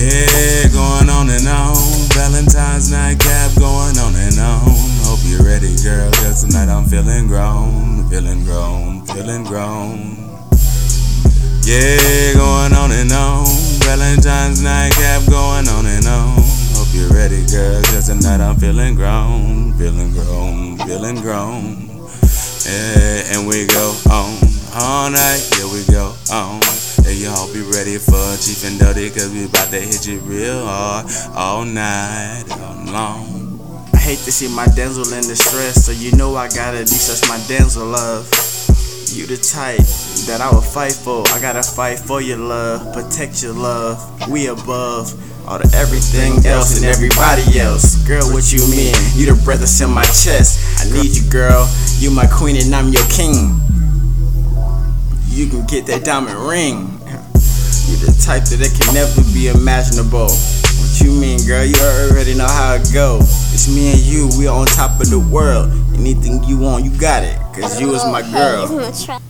Yeah, going on and on. Valentine's nightcap going on and on. Hope you're ready, girl, cause tonight I'm feeling grown, feeling grown, feeling grown. Yeah, going on and on. Valentine's nightcap going on and on. Hope you're ready, girl, cause tonight I'm feeling grown, feeling grown, feeling grown. Yeah, and we go on all night, yeah, we go on. Yeah, y'all ready for Chief and Duddy, cause we about to hit you real hard all night, all long. I hate to see my Denzel in distress, so you know I gotta be such my Denzel love. You the type that I would fight for. I gotta fight for your love, protect your love. We above all the everything else and everybody else. Girl, what you mean? You the breath that's in my chest. I need you, girl. You my queen and I'm your king. You can get that diamond ring. The type that it can never be imaginable. What you mean, girl? You already know how it go. It's me and you, we on top of the world. Anything you want, you got it. Cause you is my girl.